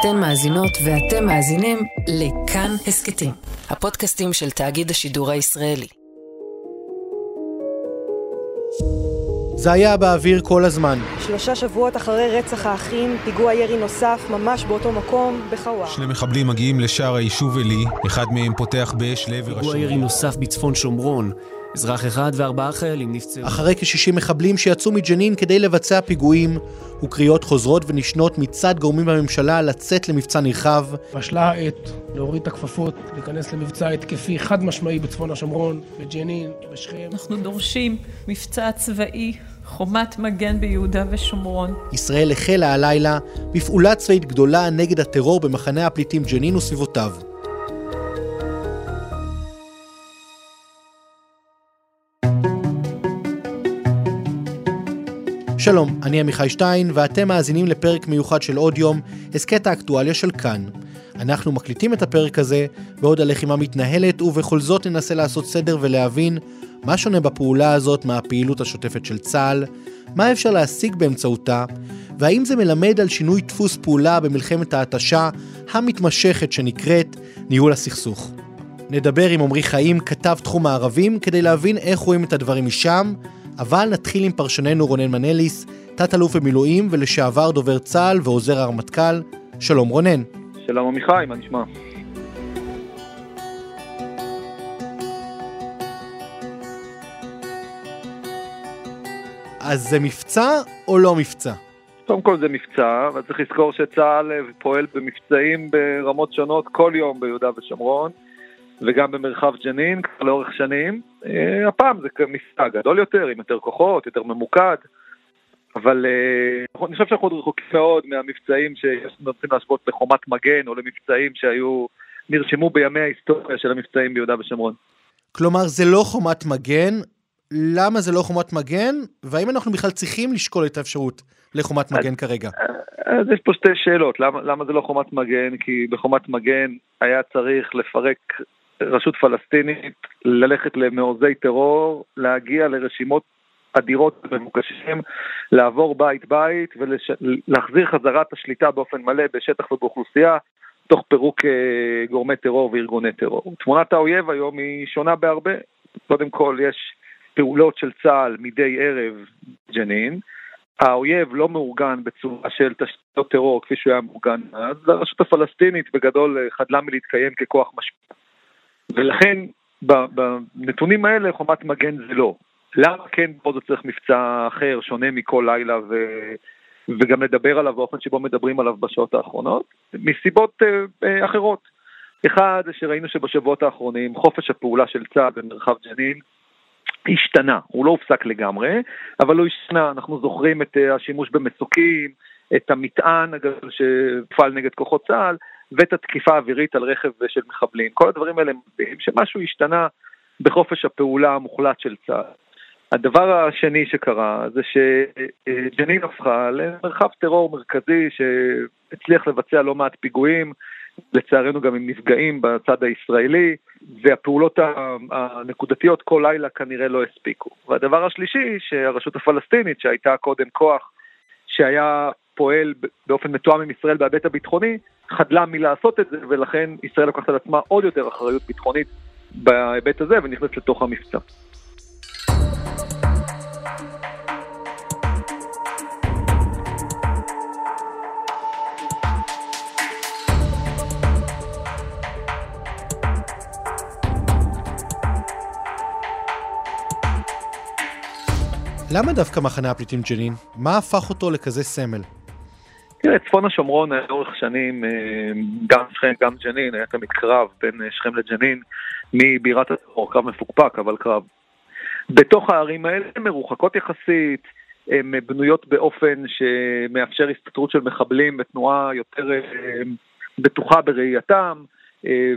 אתן מאזינות ואתם מאזינים לכאן הסכתים, הפודקאסטים של תאגיד השידור הישראלי. זה היה באוויר כל הזמן. שלושה שבועות אחרי רצח האחים, פיגוע ירי נוסף ממש באותו מקום, בחוואר. שני מחבלים מגיעים לשער היישוב עלי, אחד מהם פותח באש לעבר פיגוע ירי נוסף בצפון שומרון. אזרח אחד וארבעה חיילים נפצעו. אחרי כ-60 מחבלים שיצאו מג'נין כדי לבצע פיגועים, וקריאות חוזרות ונשנות מצד גורמים בממשלה לצאת למבצע נרחב. בשלה העת להוריד את הכפפות, להיכנס למבצע התקפי חד משמעי בצפון השומרון, בג'נין, בשכם. אנחנו דורשים מבצע צבאי, חומת מגן ביהודה ושומרון. ישראל החלה הלילה בפעולה צבאית גדולה נגד הטרור במחנה הפליטים ג'נין וסביבותיו. שלום, אני עמיחי שטיין, ואתם מאזינים לפרק מיוחד של עוד יום, הסכת האקטואליה של כאן. אנחנו מקליטים את הפרק הזה בעוד הלחימה מתנהלת, ובכל זאת ננסה לעשות סדר ולהבין מה שונה בפעולה הזאת מהפעילות השוטפת של צה"ל, מה אפשר להשיג באמצעותה, והאם זה מלמד על שינוי דפוס פעולה במלחמת ההתשה המתמשכת שנקראת ניהול הסכסוך. נדבר עם עמרי חיים, כתב תחום הערבים, כדי להבין איך רואים את הדברים משם, אבל נתחיל עם פרשננו רונן מנליס, תת-אלוף במילואים ולשעבר דובר צה"ל ועוזר הרמטכ"ל. שלום רונן. שלום עמיחי, מה נשמע? אז זה מבצע או לא מבצע? קודם כל זה מבצע, אבל צריך לזכור שצה"ל פועל במבצעים ברמות שונות כל יום ביהודה ושומרון. וגם במרחב ג'נין כבר לאורך שנים. אה, הפעם זה מבצע גדול יותר, עם יותר כוחות, יותר ממוקד, אבל אה, אני חושב שאנחנו עוד רחוקים מאוד מהמבצעים שאנחנו צריכים להשוות לחומת מגן או למבצעים שהיו, נרשמו בימי ההיסטוריה של המבצעים ביהודה ושומרון. כלומר זה לא חומת מגן, למה זה לא חומת מגן, והאם אנחנו בכלל צריכים לשקול את האפשרות לחומת מגן אז, כרגע? אז יש פה שתי שאלות, למה, למה זה לא חומת מגן? כי בחומת מגן היה צריך לפרק רשות פלסטינית ללכת למעוזי טרור, להגיע לרשימות אדירות ומבוקשים, לעבור בית בית ולהחזיר חזרה את השליטה באופן מלא בשטח ובאוכלוסייה, תוך פירוק אה, גורמי טרור וארגוני טרור. תמונת האויב היום היא שונה בהרבה. קודם כל יש פעולות של צה"ל מדי ערב ג'נין, האויב לא מאורגן בצורה של תשתיות טרור כפי שהוא היה מאורגן אז, והרשות הפלסטינית בגדול אה, חדלה מלהתקיים ככוח משפיע. ולכן בנתונים האלה חומת מגן זה לא. למה כן פה זה צריך מבצע אחר, שונה מכל לילה ו... וגם לדבר עליו באופן שבו מדברים עליו בשעות האחרונות? מסיבות אה, אה, אחרות. אחד, שראינו שבשבועות האחרונים חופש הפעולה של צה"ל במרחב ג'נין השתנה, הוא לא הופסק לגמרי, אבל הוא השתנה, אנחנו זוכרים את אה, השימוש במסוקים, את המטען הגדול שהופעל נגד כוחות צה"ל, ואת התקיפה האווירית על רכב של מחבלים. כל הדברים האלה מביאים שמשהו השתנה בחופש הפעולה המוחלט של צה"ל. הדבר השני שקרה זה שג'נין הפכה למרחב טרור מרכזי שהצליח לבצע לא מעט פיגועים, לצערנו גם עם נפגעים בצד הישראלי, והפעולות הנקודתיות כל לילה כנראה לא הספיקו. והדבר השלישי, שהרשות הפלסטינית, שהייתה קודם כוח שהיה פועל באופן מתואם עם ישראל בהיבט הביטחוני, חדלה מלעשות את זה, ולכן ישראל לוקחת על עצמה עוד יותר אחריות ביטחונית בהיבט הזה ונכנסת לתוך המבצע. למה דווקא מחנה הפליטים ג'נין? מה הפך אותו לכזה סמל? תראה, צפון השומרון לאורך שנים, אה, גם שכם, גם ג'נין, היה תמיד קרב בין אה, שכם לג'נין, מבירת הטרור, קרב מפוקפק, אבל קרב. בתוך הערים האלה הן מרוחקות יחסית, הן בנויות באופן שמאפשר הסתתרות של מחבלים בתנועה יותר אה, בטוחה בראייתם,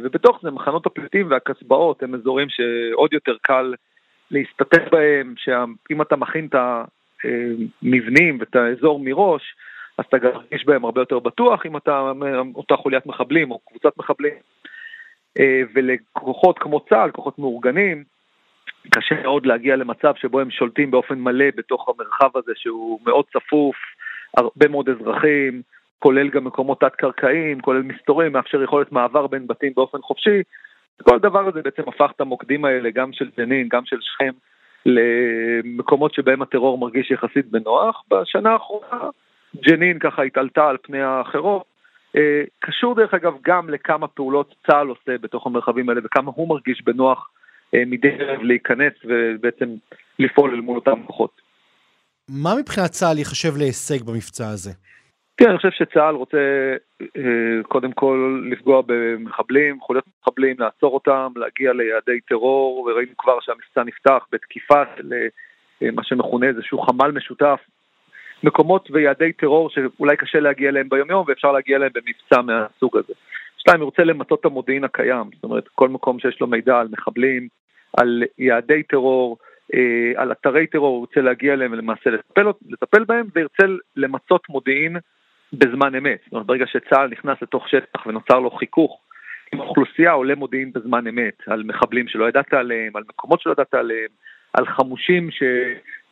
ובתוך זה מחנות הפליטים והקסבאות הם אזורים שעוד יותר קל להסתתף בהם, שאם אתה מכין את המבנים ואת האזור מראש, אז אתה גם מרגיש בהם הרבה יותר בטוח אם אתה אותה חוליית מחבלים או קבוצת מחבלים. אה, ולכוחות כמו צה"ל, כוחות מאורגנים, קשה מאוד להגיע למצב שבו הם שולטים באופן מלא בתוך המרחב הזה שהוא מאוד צפוף, הרבה מאוד אזרחים, כולל גם מקומות תת-קרקעיים, כולל מסתורים, מאפשר יכולת מעבר בין בתים באופן חופשי. כל הדבר הזה בעצם הפך את המוקדים האלה, גם של ג'נין, גם של שכם, למקומות שבהם הטרור מרגיש יחסית בנוח. בשנה האחרונה ג'נין ככה התעלתה על פני האחרות. אה, קשור דרך אגב גם לכמה פעולות צה"ל עושה בתוך המרחבים האלה וכמה הוא מרגיש בנוח אה, מדי ערב להיכנס ובעצם לפעול אל מול אותם כוחות. מה מבחינת צה"ל ייחשב להישג במבצע הזה? תראה, אני חושב שצה"ל רוצה אה, קודם כל לפגוע במחבלים, חוליות מחבלים, לעצור אותם, להגיע ליעדי טרור, וראינו כבר שהמבצע נפתח בתקיפה של מה שמכונה איזשהו חמ"ל משותף מקומות ויעדי טרור שאולי קשה להגיע אליהם ביומיום ואפשר להגיע אליהם במבצע מהסוג הזה. שתיים, הוא רוצה למצות את המודיעין הקיים, זאת אומרת כל מקום שיש לו מידע על מחבלים, על יעדי טרור, אה, על אתרי טרור, הוא רוצה להגיע אליהם ולמעשה לטפל, לטפל בהם וירצה למצות מודיעין בזמן אמת. זאת אומרת ברגע שצה"ל נכנס לתוך שטח ונוצר לו חיכוך עם אוכלוסייה עולה מודיעין בזמן אמת, על מחבלים שלא ידעת עליהם, על מקומות שלא ידעת עליהם, על חמושים ש...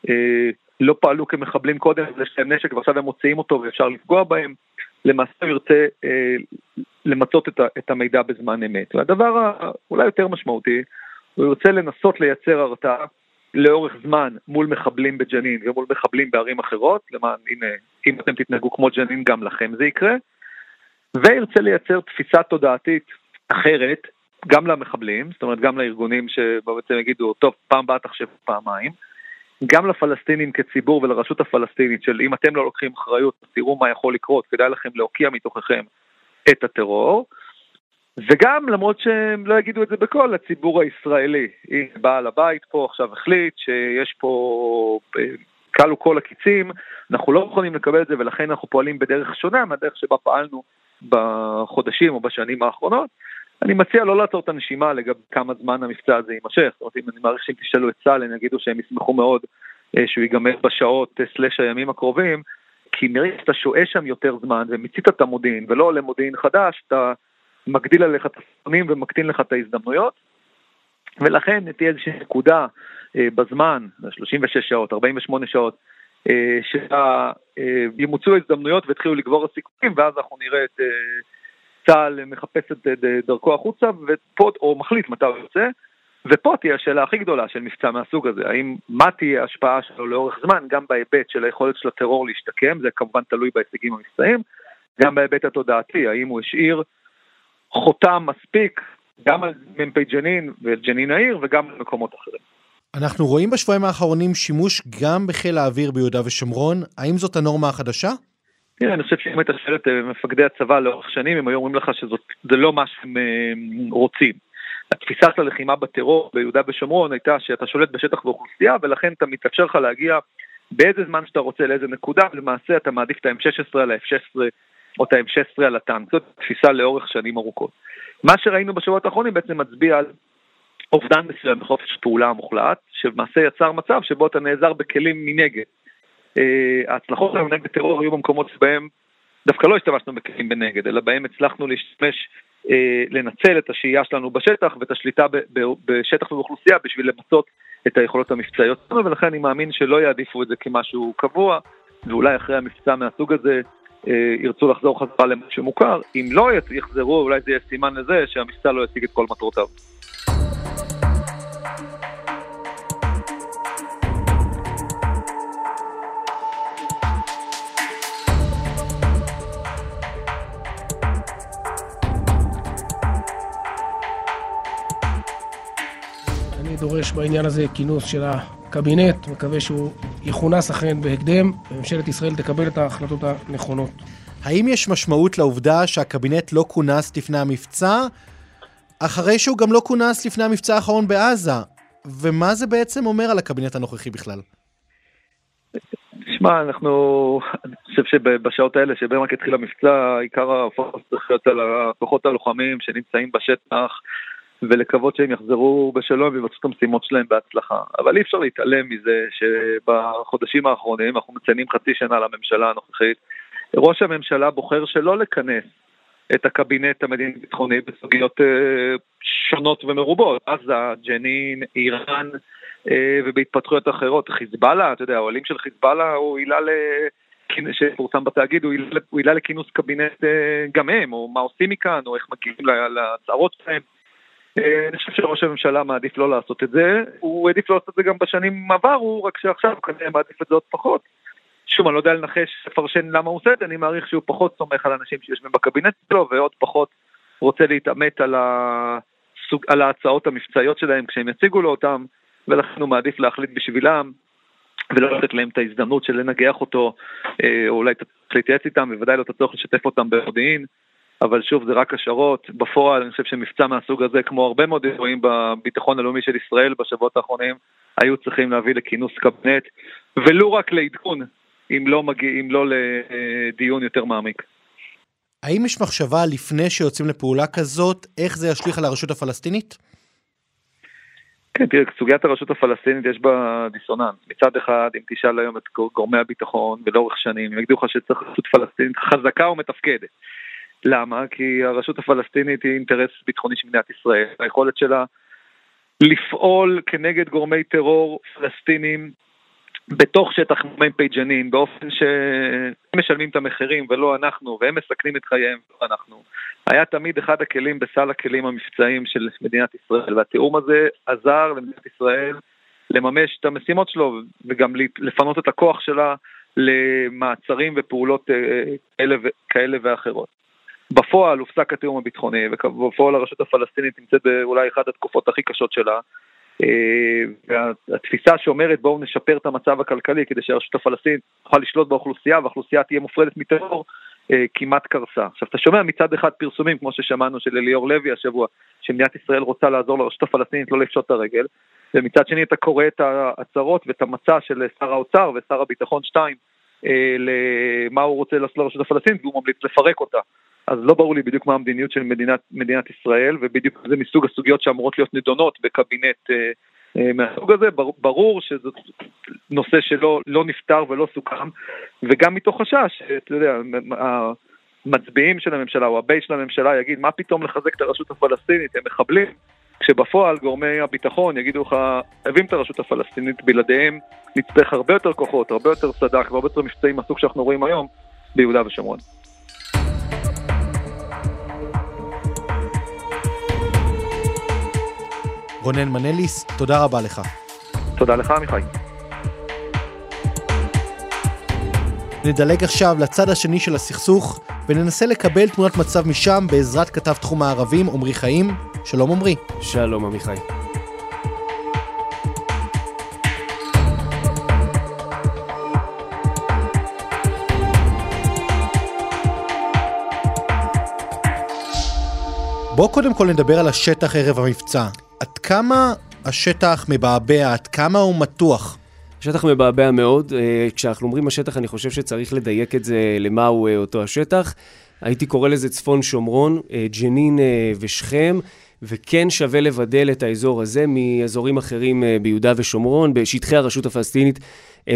אה, לא פעלו כמחבלים קודם, יש להם נשק ועכשיו הם מוציאים אותו ואפשר לפגוע בהם, למעשה הוא ירצה אה, למצות את, ה, את המידע בזמן אמת. והדבר האולי יותר משמעותי, הוא ירצה לנסות לייצר הרתעה לאורך זמן מול מחבלים בג'נין ומול מחבלים בערים אחרות, למען, הנה, אם אתם תתנהגו כמו ג'נין גם לכם זה יקרה, וירצה לייצר תפיסה תודעתית אחרת, גם למחבלים, זאת אומרת גם לארגונים שבעצם יגידו, טוב, פעם באה תחשבו פעמיים, גם לפלסטינים כציבור ולרשות הפלסטינית של אם אתם לא לוקחים אחריות, תראו מה יכול לקרות, כדאי לכם להוקיע מתוככם את הטרור. וגם, למרות שהם לא יגידו את זה בקול, לציבור הישראלי. הנה, בעל הבית פה עכשיו החליט שיש פה, כלו כל הקיצים, אנחנו לא יכולים לקבל את זה ולכן אנחנו פועלים בדרך שונה מהדרך שבה פעלנו בחודשים או בשנים האחרונות. אני מציע לא לעצור את הנשימה לגבי כמה זמן המבצע הזה יימשך. זאת אומרת, אם אני מעריך שאם תשאלו את צה"ל, הם יגידו שהם ישמחו מאוד אה, שהוא ייגמר בשעות אה, סלאש הימים הקרובים, כי מרגע שאתה שוהה שם יותר זמן ומיצית את המודיעין ולא עולה מודיעין חדש, אתה מגדיל עליך את הספונים ומקטין לך את ההזדמנויות. ולכן תהיה איזושהי נקודה אה, בזמן, 36 שעות, 48 שעות, שימוצו ההזדמנויות ויתחילו לגבור הסיכויים, ואז אנחנו נראה את... צה"ל מחפש את דרכו החוצה, ופה, או מחליט מתי הוא יוצא, ופה תהיה השאלה הכי גדולה של מבצע מהסוג הזה, האם, מה תהיה ההשפעה שלו לאורך זמן, גם בהיבט של היכולת של הטרור להשתקם, זה כמובן תלוי בהישגים המבצעיים, גם בהיבט התודעתי, האם הוא השאיר חותם מספיק גם על מ"פ ג'נין וג'נין העיר וגם במקומות אחרים. אנחנו רואים בשבועיים האחרונים שימוש גם בחיל האוויר ביהודה ושומרון, האם זאת הנורמה החדשה? תראה, אני חושב שאם היית שואל את אה, מפקדי הצבא לאורך שנים, הם היו אומרים לך שזה לא מה שהם אה, רוצים. התפיסה של הלחימה בטרור ביהודה ושומרון הייתה שאתה שולט בשטח ואוכלוסייה, ולכן אתה מתאפשר לך להגיע באיזה זמן שאתה רוצה לאיזה נקודה, ולמעשה אתה מעדיף את ה-M16 על ה-F16 או את ה-M16 על הטנק. זאת תפיסה לאורך שנים ארוכות. מה שראינו בשבועות האחרונים בעצם מצביע על אובדן מסוים בחופש פעולה המוחלט, שלמעשה יצר מצב שבו אתה נעזר בכלים מנגד. אה, ההצלחות שלנו נגד טרור היו במקומות שבהם דווקא לא השתמשנו בכלים בנגד, אלא בהם הצלחנו להשתמש, אה, לנצל את השהייה שלנו בשטח ואת השליטה בשטח ובאוכלוסייה בשביל למצות את היכולות המבצעיות שלנו, ולכן אני מאמין שלא יעדיפו את זה כמשהו קבוע, ואולי אחרי המבצע מהסוג הזה אה, ירצו לחזור חזרה למה שמוכר. אם לא יחזרו, אולי זה יהיה סימן לזה שהמבצע לא ישיג את כל מטרותיו. בעניין הזה כינוס של הקבינט, מקווה שהוא יכונס אכן בהקדם, וממשלת ישראל תקבל את ההחלטות הנכונות. האם יש משמעות לעובדה שהקבינט לא כונס לפני המבצע, אחרי שהוא גם לא כונס לפני המבצע האחרון בעזה? ומה זה בעצם אומר על הקבינט הנוכחי בכלל? תשמע, אנחנו, אני חושב שבשעות האלה שבהם רק התחיל המבצע, עיקר הפוקוס צריך להיות על הכוחות הלוחמים שנמצאים בשטח, ולקוות שהם יחזרו בשלום ויבצעו את המשימות שלהם בהצלחה. אבל אי אפשר להתעלם מזה שבחודשים האחרונים, אנחנו מציינים חצי שנה לממשלה הנוכחית, ראש הממשלה בוחר שלא לכנס את הקבינט המדיני-ביטחוני בסוגיות אה, שונות ומרובות, עזה, ג'נין, איראן אה, ובהתפתחויות אחרות. חיזבאללה, אתה יודע, האוהלים של חיזבאללה הוא עילה שפורסם בתאגיד, הוא העלה לכינוס קבינט גם הם, או מה עושים מכאן, או איך מגיעים להצהרות שלהם. אני חושב שראש הממשלה מעדיף לא לעשות את זה, הוא העדיף לא לעשות את זה גם בשנים עברו, רק שעכשיו הוא כנראה מעדיף את זה עוד פחות. שוב, אני לא יודע לנחש, לפרשן למה הוא עושה את זה, אני מעריך שהוא פחות סומך על אנשים שיושבים בקבינט שלו, ועוד פחות רוצה להתעמת על, הסוג, על ההצעות המבצעיות שלהם כשהם יציגו לו אותם, ולכן הוא מעדיף להחליט בשבילם, ולא לתת להם את ההזדמנות של לנגח אותו, אה, או אולי להתייעץ איתם, בוודאי לא את הצורך לשתף אותם במודיעין. אבל שוב, זה רק השערות. בפועל, אני חושב שמבצע מהסוג הזה, כמו הרבה מאוד אירועים בביטחון הלאומי של ישראל בשבועות האחרונים, היו צריכים להביא לכינוס קבינט, ולו רק לעדכון, אם לא, מגיע, אם לא לדיון יותר מעמיק. האם יש מחשבה לפני שיוצאים לפעולה כזאת, איך זה ישליך על הרשות הפלסטינית? כן, תראה, סוגיית הרשות הפלסטינית יש בה דיסוננס. מצד אחד, אם תשאל היום את גורמי הביטחון ולאורך שנים, הם יגידו לך שצריך רשות פלסטינית חזקה ומתפקדת. למה? כי הרשות הפלסטינית היא אינטרס ביטחוני של מדינת ישראל. היכולת שלה לפעול כנגד גורמי טרור פלסטינים בתוך שטח מ"פ ג'נין, באופן שהם משלמים את המחירים ולא אנחנו, והם מסכנים את חייהם ולא אנחנו, היה תמיד אחד הכלים בסל הכלים המבצעיים של מדינת ישראל, והתיאום הזה עזר למדינת ישראל לממש את המשימות שלו וגם לפנות את הכוח שלה למעצרים ופעולות אה, כאלה, כאלה ואחרות. בפועל הופסק התיאום הביטחוני, ובפועל הרשות הפלסטינית נמצאת באולי אחת התקופות הכי קשות שלה, אה, והתפיסה שאומרת בואו נשפר את המצב הכלכלי כדי שהרשות הפלסטינית תוכל לשלוט באוכלוסייה והאוכלוסייה תהיה מופרדת מטרור, אה, כמעט קרסה. עכשיו, אתה שומע מצד אחד פרסומים, כמו ששמענו של אליאור לוי השבוע, שמדינת ישראל רוצה לעזור לרשות הפלסטינית לא לפשוט את הרגל, ומצד שני אתה קורא את ההצהרות ואת המצע של שר האוצר ושר הביטחון 2 אה, למה הוא רוצה לעשות לרשות הפלסטינית, והוא ממליץ לפרק אותה. אז לא ברור לי בדיוק מה המדיניות של מדינת, מדינת ישראל, ובדיוק זה מסוג הסוגיות שאמורות להיות נדונות בקבינט אה, אה, מהסוג הזה. ברור, ברור שזה נושא שלא לא נפתר ולא סוכם, וגם מתוך חשש, אתה יודע, המצביעים של הממשלה או הבייס של הממשלה יגיד, מה פתאום לחזק את הרשות הפלסטינית, הם מחבלים, כשבפועל גורמי הביטחון יגידו לך, חייבים את הרשות הפלסטינית, בלעדיהם נצטרך הרבה יותר כוחות, הרבה יותר סד"כ והרבה יותר מבצעים מהסוג שאנחנו רואים היום ביהודה ושומרון. רונן מנליס, תודה רבה לך. תודה לך, עמיחי. נדלג עכשיו לצד השני של הסכסוך, וננסה לקבל תמונת מצב משם בעזרת כתב תחום הערבים, עמרי חיים. שלום עמרי. שלום עמיחי. בואו קודם כל נדבר על השטח ערב המבצע. עד כמה השטח מבעבע, עד כמה הוא מתוח? השטח מבעבע מאוד. אה, כשאנחנו אומרים השטח, אני חושב שצריך לדייק את זה למהו אה, אותו השטח. הייתי קורא לזה צפון שומרון, אה, ג'נין ושכם, וכן שווה לבדל את האזור הזה מאזורים אחרים ביהודה ושומרון, בשטחי הרשות הפלסטינית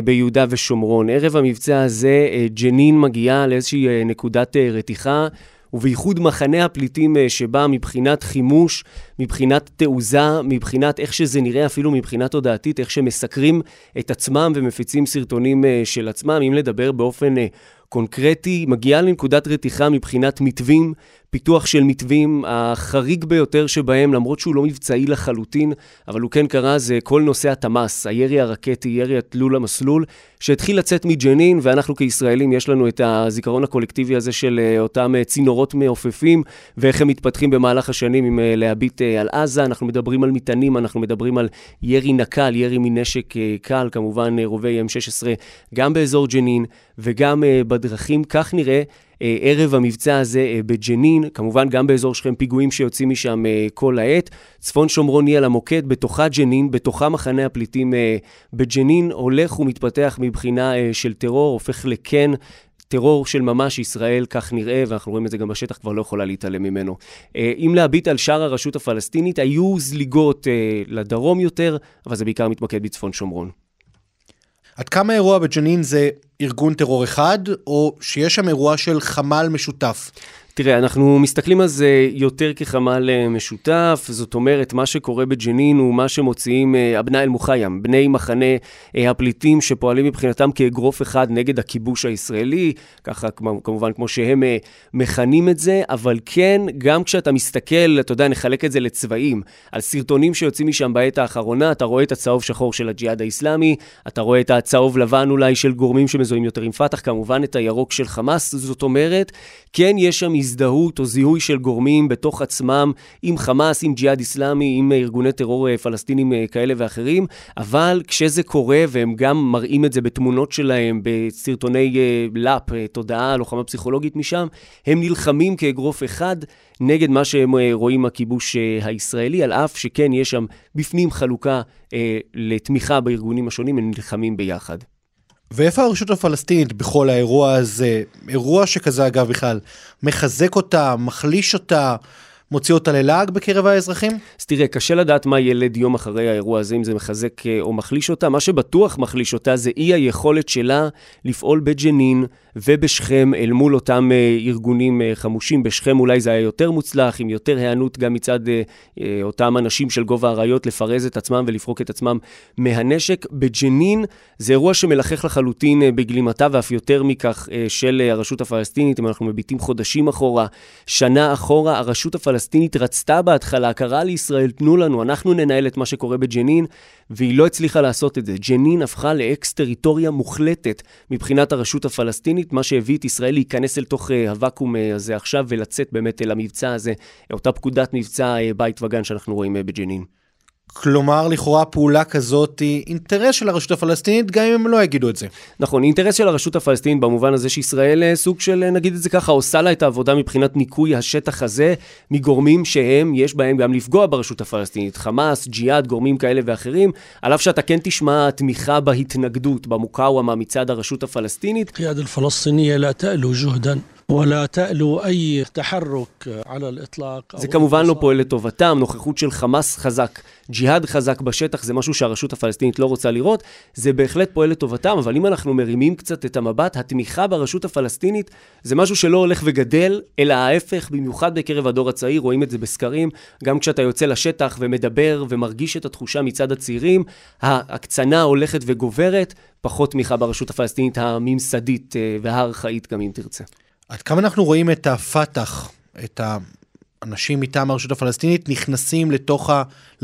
ביהודה ושומרון. ערב המבצע הזה, ג'נין מגיעה לאיזושהי נקודת רתיחה. ובייחוד מחנה הפליטים אה, שבא מבחינת חימוש, מבחינת תעוזה, מבחינת איך שזה נראה אפילו מבחינה תודעתית, איך שמסקרים את עצמם ומפיצים סרטונים אה, של עצמם, אם לדבר באופן אה, קונקרטי, מגיעה לנקודת רתיחה מבחינת מתווים, פיתוח של מתווים, החריג ביותר שבהם, למרות שהוא לא מבצעי לחלוטין, אבל הוא כן קרה, זה כל נושא התמ"ס, הירי הרקטי, ירי התלול המסלול, שהתחיל לצאת מג'נין, ואנחנו כישראלים, יש לנו את הזיכרון הקולקטיבי הזה של אה, אותם אה, צינורות מעופפים, ואיך הם מתפתחים במהלך השנים עם אה, להביט על עזה. אנחנו מדברים על מטענים, אנחנו מדברים על ירי נקל, ירי מנשק קל, כמובן רובי M16, גם באזור ג'נין וגם בדרכים. כך נראה אה, ערב המבצע הזה אה, בג'נין, כמובן גם באזור שכם פיגועים שיוצאים משם אה, כל העת. צפון שומרון היא על המוקד, בתוכה ג'נין, בתוכה מחנה הפליטים בג'נין, הולך ומתפתח מבחינה של טרור, הופך לקן טרור של ממש ישראל, כך נראה, ואנחנו רואים את זה גם בשטח, כבר לא יכולה להתעלם ממנו. אם להביט על שאר הרשות הפלסטינית, היו זליגות לדרום יותר, אבל זה בעיקר מתמקד בצפון שומרון. עד כמה אירוע בג'נין זה ארגון טרור אחד, או שיש שם אירוע של חמ"ל משותף? תראה, אנחנו מסתכלים על זה יותר כחמ"ל אה, משותף, זאת אומרת, מה שקורה בג'נין הוא מה שמוציאים אה, אבנאי אל-מוחיים, בני מחנה אה, הפליטים שפועלים מבחינתם כאגרוף אחד נגד הכיבוש הישראלי, ככה כמובן כמו שהם מכנים את זה, אבל כן, גם כשאתה מסתכל, אתה יודע, נחלק את זה לצבעים, על סרטונים שיוצאים משם בעת האחרונה, אתה רואה את הצהוב שחור של הג'יהאד האיסלאמי, אתה רואה את הצהוב לבן אולי של גורמים שמזוהים יותר עם פת"ח, כמובן את הירוק של חמאס, זאת אומרת, כן יש שם הזדהות או זיהוי של גורמים בתוך עצמם עם חמאס, עם ג'יהאד איסלאמי, עם ארגוני טרור אה, פלסטינים אה, כאלה ואחרים, אבל כשזה קורה, והם גם מראים את זה בתמונות שלהם, בסרטוני אה, לאפ, תודעה, לוחמה פסיכולוגית משם, הם נלחמים כאגרוף אחד נגד מה שהם רואים הכיבוש הישראלי, על אף שכן יש שם בפנים חלוקה לתמיכה בארגונים השונים, הם נלחמים ביחד. ואיפה הרשות הפלסטינית בכל האירוע הזה? אירוע שכזה אגב בכלל, מחזק אותה, מחליש אותה, מוציא אותה ללעג בקרב האזרחים? אז תראה, קשה לדעת מה ילד יום אחרי האירוע הזה, אם זה מחזק אה, או מחליש אותה. מה שבטוח מחליש אותה זה אי היכולת שלה לפעול בג'נין ובשכם אל מול אותם אה, ארגונים אה, חמושים. בשכם אולי זה היה יותר מוצלח, עם יותר היענות גם מצד אותם אנשים של גוב האריות לפרז את עצמם ולפרוק את עצמם מהנשק. בג'נין זה אירוע שמלחך לחלוטין בגלימתה ואף יותר מכך של הרשות הפלסטינית. אם אנחנו מביטים חודשים אחורה, שנה אחורה, הרשות הפלסטינית הפלסטינית רצתה בהתחלה, קראה לישראל, תנו לנו, אנחנו ננהל את מה שקורה בג'נין, והיא לא הצליחה לעשות את זה. ג'נין הפכה לאקס-טריטוריה מוחלטת מבחינת הרשות הפלסטינית, מה שהביא את ישראל להיכנס אל תוך אה, הוואקום אה, הזה עכשיו ולצאת באמת אל המבצע הזה, אותה פקודת מבצע בית וגן שאנחנו רואים בג'נין. כלומר, לכאורה פעולה כזאת היא אינטרס של הרשות הפלסטינית, גם אם הם לא יגידו את זה. נכון, אינטרס של הרשות הפלסטינית במובן הזה שישראל אה, סוג של, אה, נגיד את זה ככה, עושה לה את העבודה מבחינת ניקוי השטח הזה מגורמים שהם, יש בהם גם לפגוע ברשות הפלסטינית. חמאס, ג'יהאד, גורמים כאלה ואחרים, על אף שאתה כן תשמע תמיכה בהתנגדות, במוקאוומה מצד הרשות הפלסטינית. זה כמובן לא פועל לטובתם, נוכחות של חמאס חזק, ג'יהאד חזק בשטח, זה משהו שהרשות הפלסטינית לא רוצה לראות, זה בהחלט פועל לטובתם, אבל אם אנחנו מרימים קצת את המבט, התמיכה ברשות הפלסטינית זה משהו שלא הולך וגדל, אלא ההפך, במיוחד בקרב הדור הצעיר, רואים את זה בסקרים, גם כשאתה יוצא לשטח ומדבר ומרגיש את התחושה מצד הצעירים, ההקצנה הולכת וגוברת, פחות תמיכה ברשות הפלסטינית הממסדית אה, והארכאית גם אם תרצה. עד כמה אנחנו רואים את הפת"ח, את האנשים מטעם הרשות הפלסטינית, נכנסים לתוך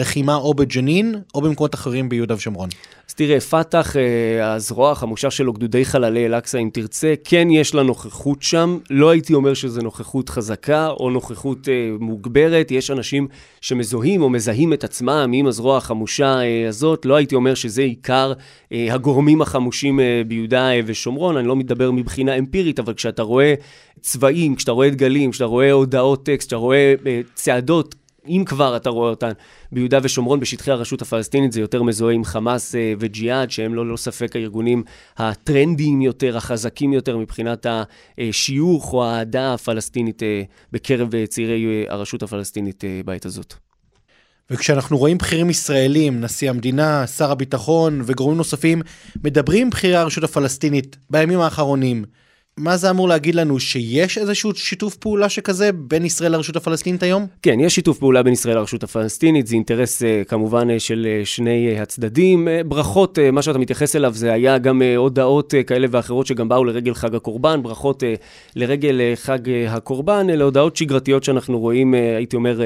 הלחימה או בג'נין או במקומות אחרים ביהודה ושומרון? אז תראה, פת"ח, אה, הזרוע החמושה שלו, גדודי חללי אל-אקצא, אם תרצה, כן יש לה נוכחות שם. לא הייתי אומר שזו נוכחות חזקה או נוכחות אה, מוגברת. יש אנשים שמזוהים או מזהים את עצמם עם הזרוע החמושה אה, הזאת. לא הייתי אומר שזה עיקר אה, הגורמים החמושים אה, ביהודה אה, ושומרון. אני לא מדבר מבחינה אמפירית, אבל כשאתה רואה צבעים, כשאתה רואה דגלים, כשאתה רואה הודעות טקסט, כשאתה רואה אה, צעדות אם כבר אתה רואה אותן ביהודה ושומרון, בשטחי הרשות הפלסטינית, זה יותר מזוהה עם חמאס אה, וג'יהאד, שהם לא, לא ספק הארגונים הטרנדיים יותר, החזקים יותר מבחינת השיוך או האהדה הפלסטינית אה, בקרב אה, צעירי הרשות הפלסטינית בעת הזאת. וכשאנחנו רואים בכירים ישראלים, נשיא המדינה, שר הביטחון וגורמים נוספים, מדברים בכירי הרשות הפלסטינית בימים האחרונים מה זה אמור להגיד לנו, שיש איזשהו שיתוף פעולה שכזה בין ישראל לרשות הפלסטינית היום? כן, יש שיתוף פעולה בין ישראל לרשות הפלסטינית, זה אינטרס אה, כמובן אה, של אה, שני הצדדים. ברכות, מה שאתה מתייחס אליו זה היה גם הודעות כאלה ואחרות שגם באו לרגל חג הקורבן, ברכות לרגל חג הקורבן, אלה הודעות שגרתיות שאנחנו רואים, הייתי אומר,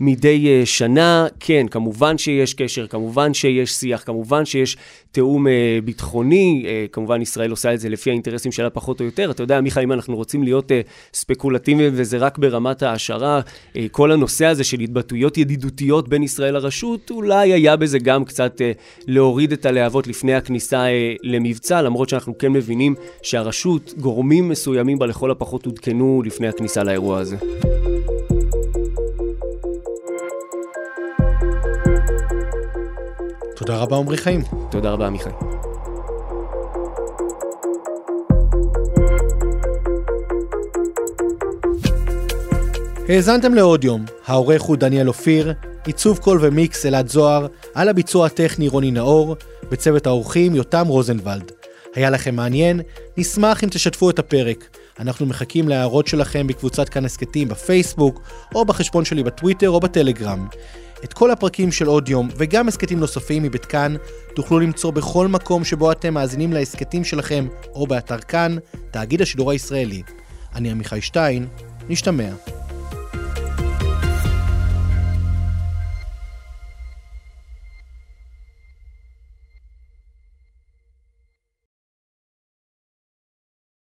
מדי שנה. כן, כמובן שיש קשר, כמובן שיש שיח, כמובן שיש תיאום ביטחוני, כמובן ישראל עושה את זה לפי האינטרסים שלה פחות או יותר. אתה יודע, מיכאל, אם אנחנו רוצים להיות uh, ספקולטיביים וזה רק ברמת ההשערה, uh, כל הנושא הזה של התבטאויות ידידותיות בין ישראל לרשות, אולי היה בזה גם קצת uh, להוריד את הלהבות לפני הכניסה למבצע, למרות שאנחנו כן מבינים שהרשות, גורמים מסוימים בה לכל הפחות עודכנו לפני הכניסה לאירוע הזה. תודה רבה עמרי חיים. תודה רבה מיכאל. האזנתם לעוד יום, העורך הוא דניאל אופיר, עיצוב קול ומיקס אלעד זוהר, על הביצוע הטכני רוני נאור, בצוות האורחים יותם רוזנבלד. היה לכם מעניין? נשמח אם תשתפו את הפרק. אנחנו מחכים להערות שלכם בקבוצת כאן הסכתים בפייסבוק, או בחשבון שלי בטוויטר או בטלגרם. את כל הפרקים של עוד יום, וגם הסכתים נוספים מבית כאן, תוכלו למצוא בכל מקום שבו אתם מאזינים להסכתים שלכם, או באתר כאן, תאגיד השידור הישראלי. אני עמיחי שטיין, נשתמע.